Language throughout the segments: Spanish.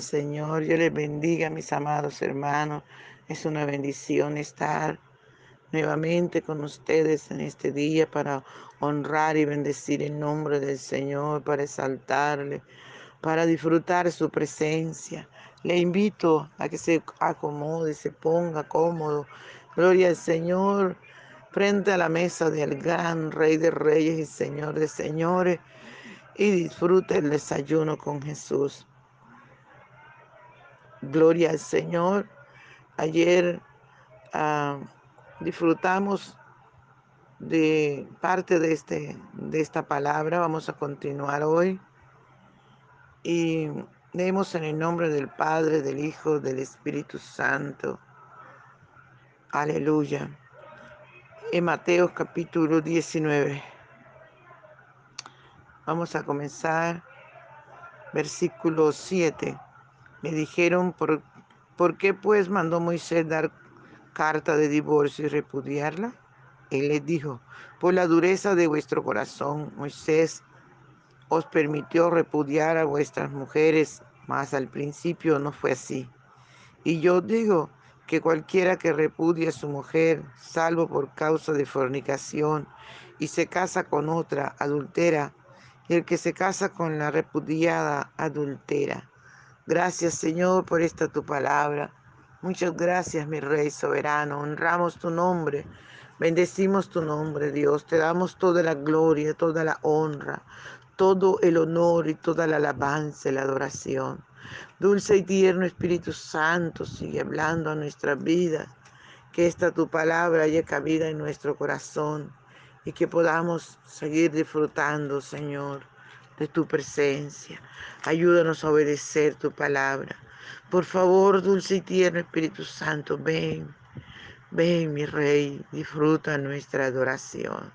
Señor. Yo les bendiga, mis amados hermanos. Es una bendición estar nuevamente con ustedes en este día para honrar y bendecir el nombre del Señor, para exaltarle, para disfrutar su presencia. Le invito a que se acomode, se ponga cómodo. Gloria al Señor frente a la mesa del gran Rey de Reyes y Señor de Señores y disfrute el desayuno con Jesús. Gloria al Señor. Ayer uh, disfrutamos de parte de, este, de esta palabra. Vamos a continuar hoy. Y leemos en el nombre del Padre, del Hijo, del Espíritu Santo. Aleluya. En Mateo capítulo 19. Vamos a comenzar. Versículo 7. Me dijeron, ¿por, ¿por qué pues mandó Moisés dar carta de divorcio y repudiarla? Él les dijo, por la dureza de vuestro corazón, Moisés os permitió repudiar a vuestras mujeres, mas al principio no fue así. Y yo digo que cualquiera que repudie a su mujer, salvo por causa de fornicación, y se casa con otra adultera, y el que se casa con la repudiada adultera. Gracias Señor por esta tu palabra. Muchas gracias mi Rey soberano. Honramos tu nombre. Bendecimos tu nombre Dios. Te damos toda la gloria, toda la honra, todo el honor y toda la alabanza y la adoración. Dulce y tierno Espíritu Santo, sigue hablando a nuestra vida. Que esta tu palabra haya cabida en nuestro corazón y que podamos seguir disfrutando, Señor de tu presencia. Ayúdanos a obedecer tu palabra. Por favor, dulce y tierno Espíritu Santo, ven, ven mi Rey, disfruta nuestra adoración.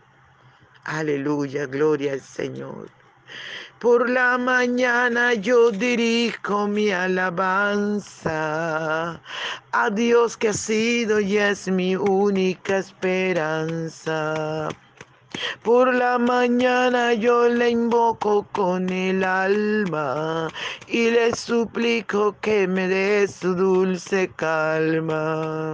Aleluya, gloria al Señor. Por la mañana yo dirijo mi alabanza a Dios que ha sido y es mi única esperanza. Por la mañana yo le invoco con el alma y le suplico que me dé su dulce calma.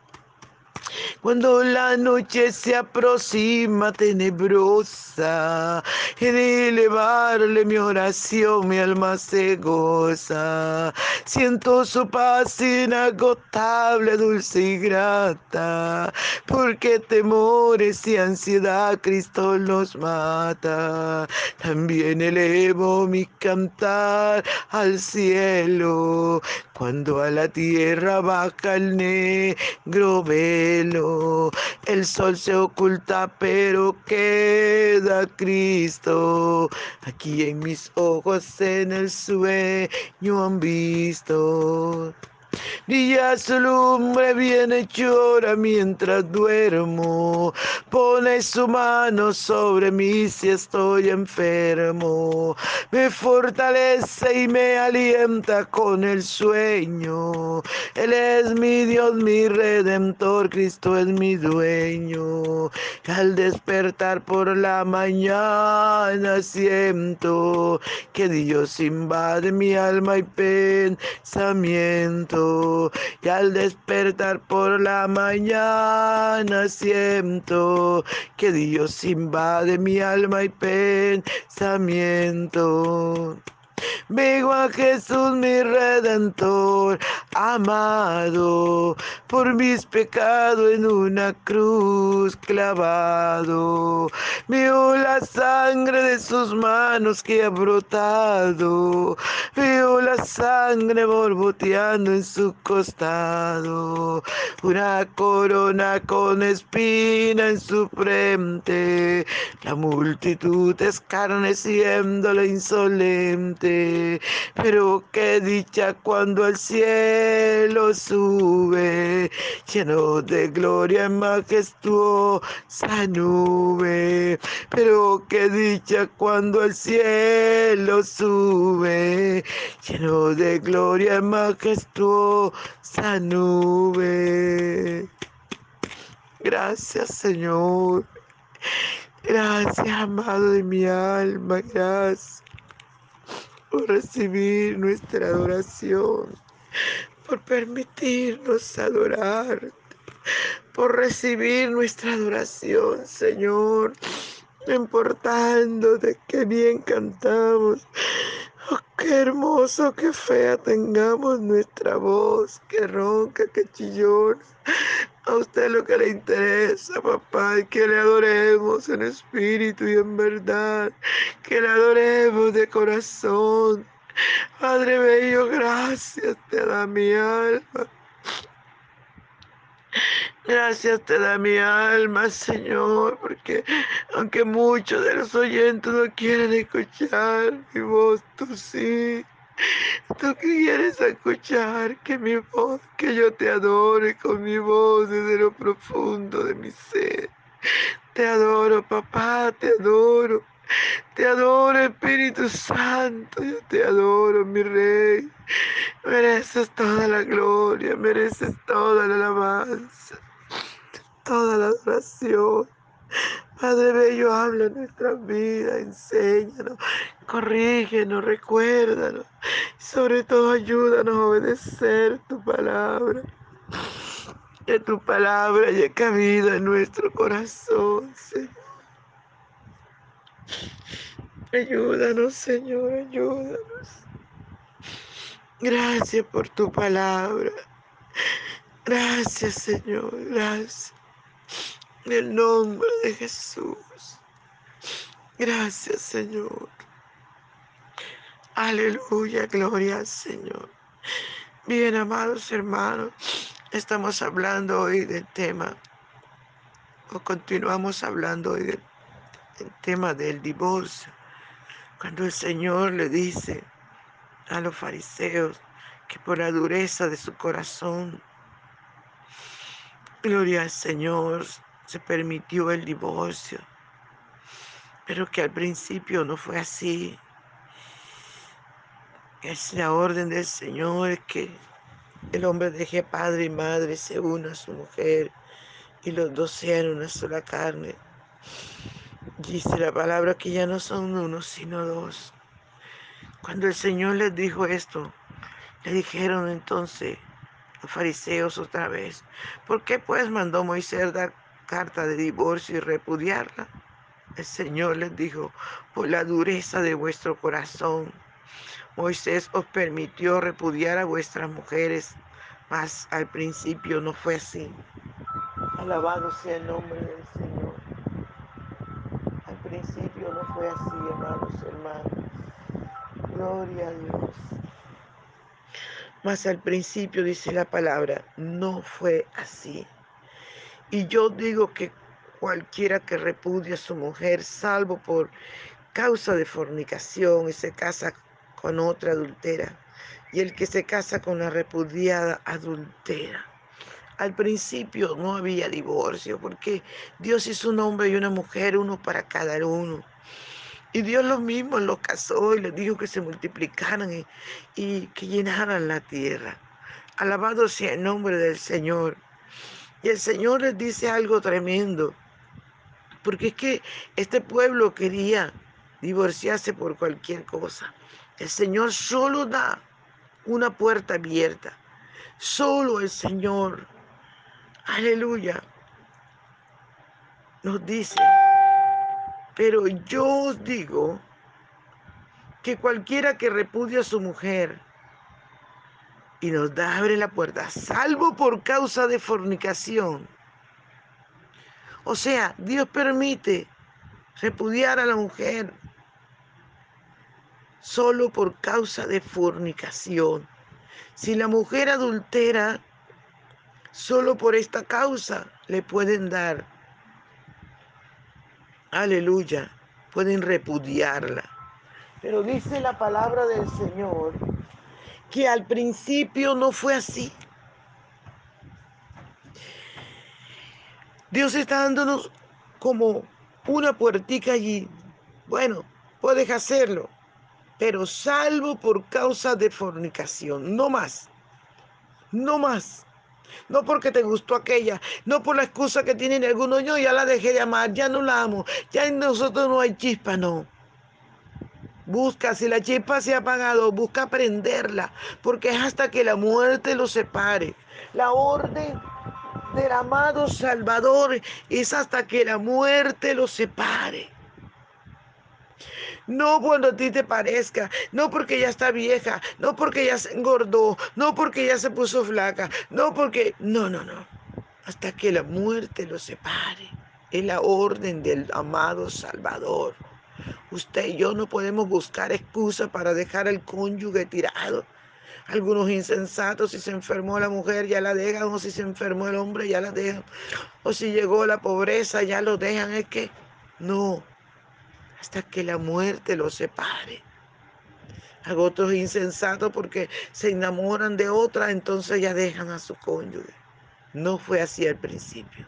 Cuando la noche se aproxima tenebrosa, he de elevarle mi oración, mi alma se goza. Siento su paz inagotable, dulce y grata, porque temores y ansiedad Cristo los mata. También elevo mi cantar al cielo, cuando a la tierra baja el negro velo, el sol se oculta, pero queda Cristo. Aquí en mis ojos en el sueño han visto. Brilla su lumbre viene llora mientras duermo. Pone su mano sobre mí si estoy enfermo. Me fortalece y me alienta con el sueño. Él es mi Dios, mi redentor. Cristo es mi dueño. al despertar por la mañana siento que Dios invade mi alma y pensamiento y al despertar por la mañana siento que Dios invade mi alma y pensamiento. Vengo a Jesús mi redentor, amado, por mis pecados en una cruz clavado. Veo la sangre de sus manos que ha brotado. Veo la sangre borboteando en su costado. Una corona con espina en su frente. La multitud escarneciéndole insolente. Pero qué dicha cuando al cielo sube, lleno de gloria majestuosa nube. Pero qué dicha cuando el cielo sube, lleno de gloria majestuosa nube. Gracias Señor. Gracias, amado de mi alma. Gracias por recibir nuestra adoración, por permitirnos adorar por recibir nuestra adoración, Señor. No importando de qué bien cantamos, oh, qué hermoso, qué fea tengamos nuestra voz, qué ronca, qué chillón. A usted lo que le interesa, papá, es que le adoremos en espíritu y en verdad, que le adoremos de corazón. Padre bello, gracias te da mi alma. Gracias te da mi alma, Señor, porque aunque muchos de los oyentes no quieren escuchar mi voz, tú sí. Tú quieres escuchar que mi voz, que yo te adore con mi voz desde lo profundo de mi ser. Te adoro, papá, te adoro. Te adoro, Espíritu Santo, yo te adoro, mi Rey. Mereces toda la gloria, mereces toda la alabanza toda la adoración. Padre Bello, habla en nuestra vida, enséñanos, corrígenos, recuérdanos. Y sobre todo, ayúdanos a obedecer tu palabra. Que tu palabra haya cabida en nuestro corazón, Señor. Ayúdanos, Señor, ayúdanos. Gracias por tu palabra. Gracias, Señor, gracias. En el nombre de Jesús. Gracias, Señor. Aleluya, gloria al Señor. Bien, amados hermanos, estamos hablando hoy del tema, o continuamos hablando hoy del, tema del divorcio. Cuando el Señor le dice a los fariseos que por la dureza de su corazón, gloria al Señor, se permitió el divorcio, pero que al principio no fue así. Es la orden del Señor que el hombre deje padre y madre, se una a su mujer y los dos sean una sola carne. Dice la palabra que ya no son uno, sino dos. Cuando el Señor les dijo esto, le dijeron entonces los fariseos otra vez, ¿por qué pues mandó Moisés dar carta de divorcio y repudiarla? El Señor les dijo, por la dureza de vuestro corazón, Moisés os permitió repudiar a vuestras mujeres, mas al principio no fue así. Alabado sea el nombre del Señor. Al principio no fue así, amados hermanos. Gloria a Dios. Mas al principio dice la palabra, no fue así. Y yo digo que cualquiera que repudie a su mujer, salvo por causa de fornicación y se casa con otra adultera, y el que se casa con la repudiada adultera. Al principio no había divorcio, porque Dios hizo un hombre y una mujer, uno para cada uno. Y Dios los mismos los casó y les dijo que se multiplicaran y, y que llenaran la tierra. Alabado sea el nombre del Señor. Y el Señor les dice algo tremendo, porque es que este pueblo quería divorciarse por cualquier cosa. El Señor solo da una puerta abierta. Solo el Señor, aleluya, nos dice, pero yo os digo que cualquiera que repudia a su mujer, y nos da abre la puerta, salvo por causa de fornicación. O sea, Dios permite repudiar a la mujer solo por causa de fornicación. Si la mujer adultera, solo por esta causa le pueden dar, aleluya, pueden repudiarla. Pero dice la palabra del Señor que al principio no fue así. Dios está dándonos como una puertica allí. Bueno, puedes hacerlo, pero salvo por causa de fornicación, no más. No más. No porque te gustó aquella, no por la excusa que tienen algunos, yo ya la dejé de amar, ya no la amo, ya en nosotros no hay chispa, no. Busca, si la chispa se ha apagado, busca prenderla, porque es hasta que la muerte lo separe. La orden del amado Salvador es hasta que la muerte lo separe. No cuando a ti te parezca, no porque ya está vieja, no porque ya se engordó, no porque ya se puso flaca, no porque... No, no, no. Hasta que la muerte lo separe. Es la orden del amado Salvador. Usted y yo no podemos buscar excusa para dejar al cónyuge tirado. Algunos insensatos, si se enfermó la mujer, ya la dejan, o si se enfermó el hombre, ya la dejan, o si llegó la pobreza, ya lo dejan. Es que no, hasta que la muerte los separe. A otros insensatos porque se enamoran de otra, entonces ya dejan a su cónyuge. No fue así al principio.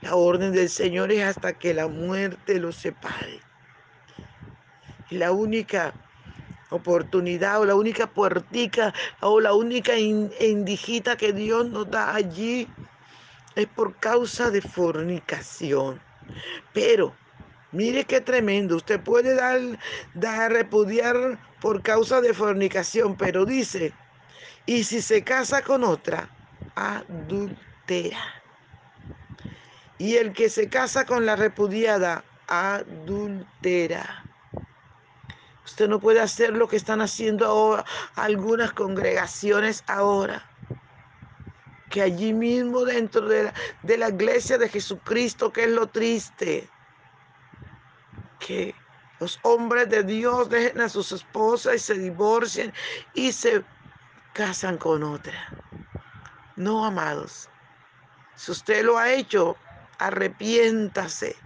La orden del Señor es hasta que la muerte los separe. La única oportunidad o la única puertica o la única indijita que Dios nos da allí es por causa de fornicación. Pero Mire qué tremendo. Usted puede dar, dar, repudiar por causa de fornicación, pero dice, y si se casa con otra, adultera. Y el que se casa con la repudiada, adultera. Usted no puede hacer lo que están haciendo ahora algunas congregaciones ahora. Que allí mismo dentro de la, de la iglesia de Jesucristo, que es lo triste, que los hombres de Dios dejen a sus esposas y se divorcien y se casan con otra. No, amados. Si usted lo ha hecho, arrepiéntase.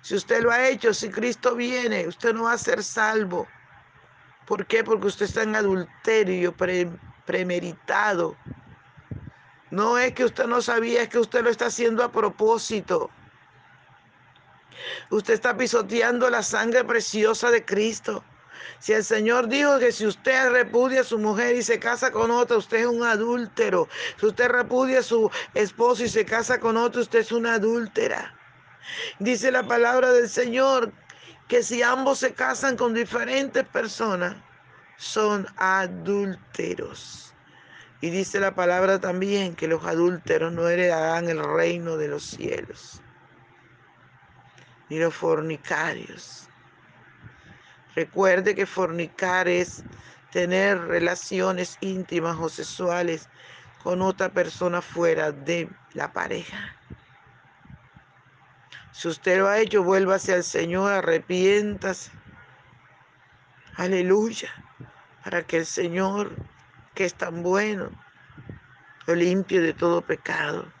Si usted lo ha hecho, si Cristo viene, usted no va a ser salvo. ¿Por qué? Porque usted está en adulterio premeditado. No es que usted no sabía, es que usted lo está haciendo a propósito. Usted está pisoteando la sangre preciosa de Cristo. Si el Señor dijo que si usted repudia a su mujer y se casa con otra, usted es un adúltero. Si usted repudia a su esposo y se casa con otro, usted es una adúltera. Dice la palabra del Señor que si ambos se casan con diferentes personas, son adúlteros. Y dice la palabra también que los adúlteros no heredarán el reino de los cielos ni los fornicarios. Recuerde que fornicar es tener relaciones íntimas o sexuales con otra persona fuera de la pareja. Si usted lo ha hecho, vuélvase al Señor, arrepiéntase. Aleluya. Para que el Señor, que es tan bueno, lo limpie de todo pecado.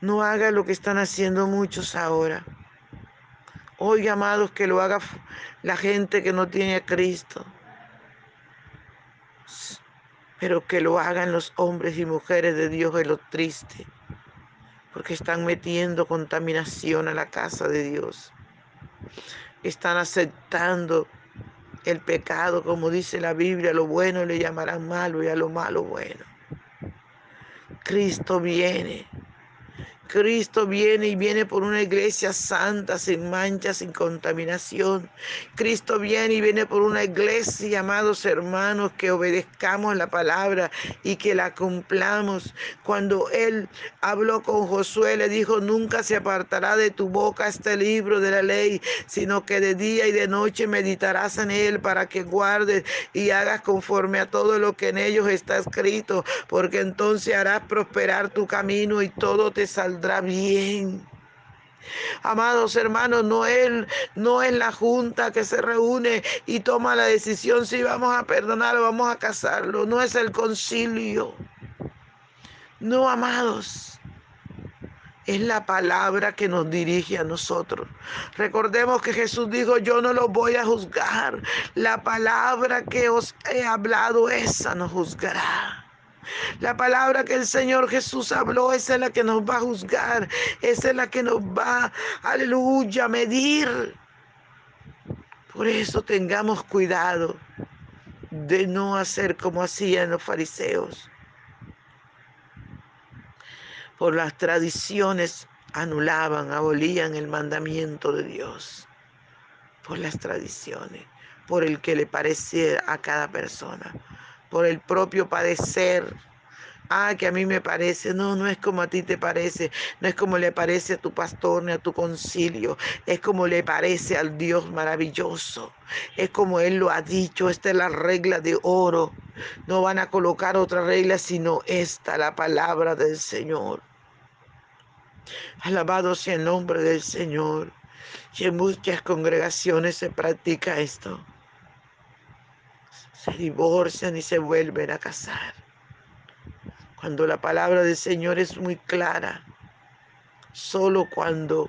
No haga lo que están haciendo muchos ahora. Oiga, amados, que lo haga la gente que no tiene a Cristo. Pero que lo hagan los hombres y mujeres de Dios es lo triste. Porque están metiendo contaminación a la casa de Dios. Están aceptando el pecado, como dice la Biblia, lo bueno le llamarán malo y a lo malo bueno. Cristo viene Cristo viene y viene por una iglesia santa, sin mancha, sin contaminación. Cristo viene y viene por una iglesia, amados hermanos, que obedezcamos la palabra y que la cumplamos. Cuando Él habló con Josué, le dijo, nunca se apartará de tu boca este libro de la ley, sino que de día y de noche meditarás en él para que guardes y hagas conforme a todo lo que en ellos está escrito, porque entonces harás prosperar tu camino y todo te saldrá bien. Amados hermanos, no es, no es la junta que se reúne y toma la decisión si vamos a perdonar o vamos a casarlo. No es el concilio. No, amados. Es la palabra que nos dirige a nosotros. Recordemos que Jesús dijo, yo no los voy a juzgar. La palabra que os he hablado, esa nos juzgará. La palabra que el Señor Jesús habló, esa es la que nos va a juzgar, esa es la que nos va, aleluya, a medir. Por eso tengamos cuidado de no hacer como hacían los fariseos. Por las tradiciones anulaban, abolían el mandamiento de Dios. Por las tradiciones, por el que le parecía a cada persona por el propio padecer. Ah, que a mí me parece, no, no es como a ti te parece, no es como le parece a tu pastor ni a tu concilio, es como le parece al Dios maravilloso, es como Él lo ha dicho, esta es la regla de oro, no van a colocar otra regla sino esta, la palabra del Señor. Alabado sea el nombre del Señor. Y en muchas congregaciones se practica esto se divorcian y se vuelven a casar. Cuando la palabra del Señor es muy clara, solo cuando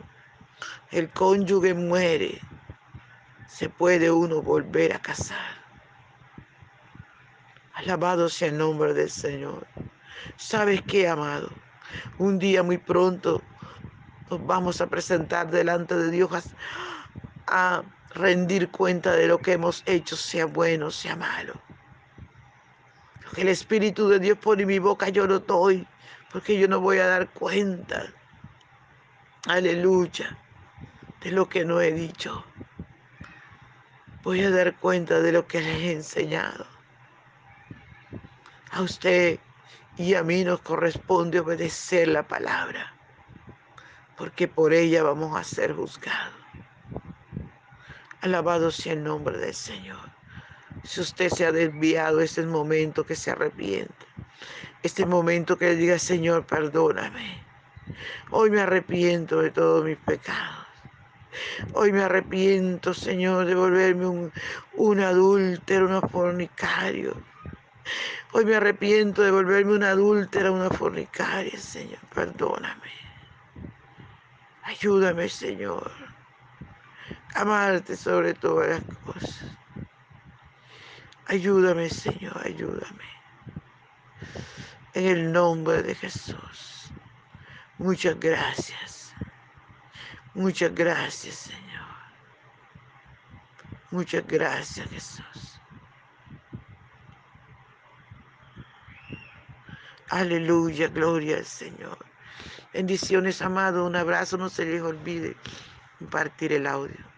el cónyuge muere, se puede uno volver a casar. Alabado sea el nombre del Señor. ¿Sabes qué, amado? Un día muy pronto nos vamos a presentar delante de Dios a, rendir cuenta de lo que hemos hecho, sea bueno, sea malo. Lo que el Espíritu de Dios pone en mi boca, yo lo doy, porque yo no voy a dar cuenta, aleluya, de lo que no he dicho. Voy a dar cuenta de lo que les he enseñado. A usted y a mí nos corresponde obedecer la palabra, porque por ella vamos a ser juzgados. Alabado sea el nombre del Señor. Si usted se ha desviado, este es el momento que se arrepiente. Este momento que le diga, Señor, perdóname. Hoy me arrepiento de todos mis pecados. Hoy me arrepiento, Señor, de volverme un, un adúltero, un fornicario. Hoy me arrepiento de volverme una adúltera, una fornicaria, Señor. Perdóname. Ayúdame, Señor amarte sobre todas las cosas. Ayúdame, Señor, ayúdame. En el nombre de Jesús. Muchas gracias. Muchas gracias, Señor. Muchas gracias, Jesús. Aleluya, gloria al Señor. Bendiciones, amado. Un abrazo, no se les olvide compartir el audio.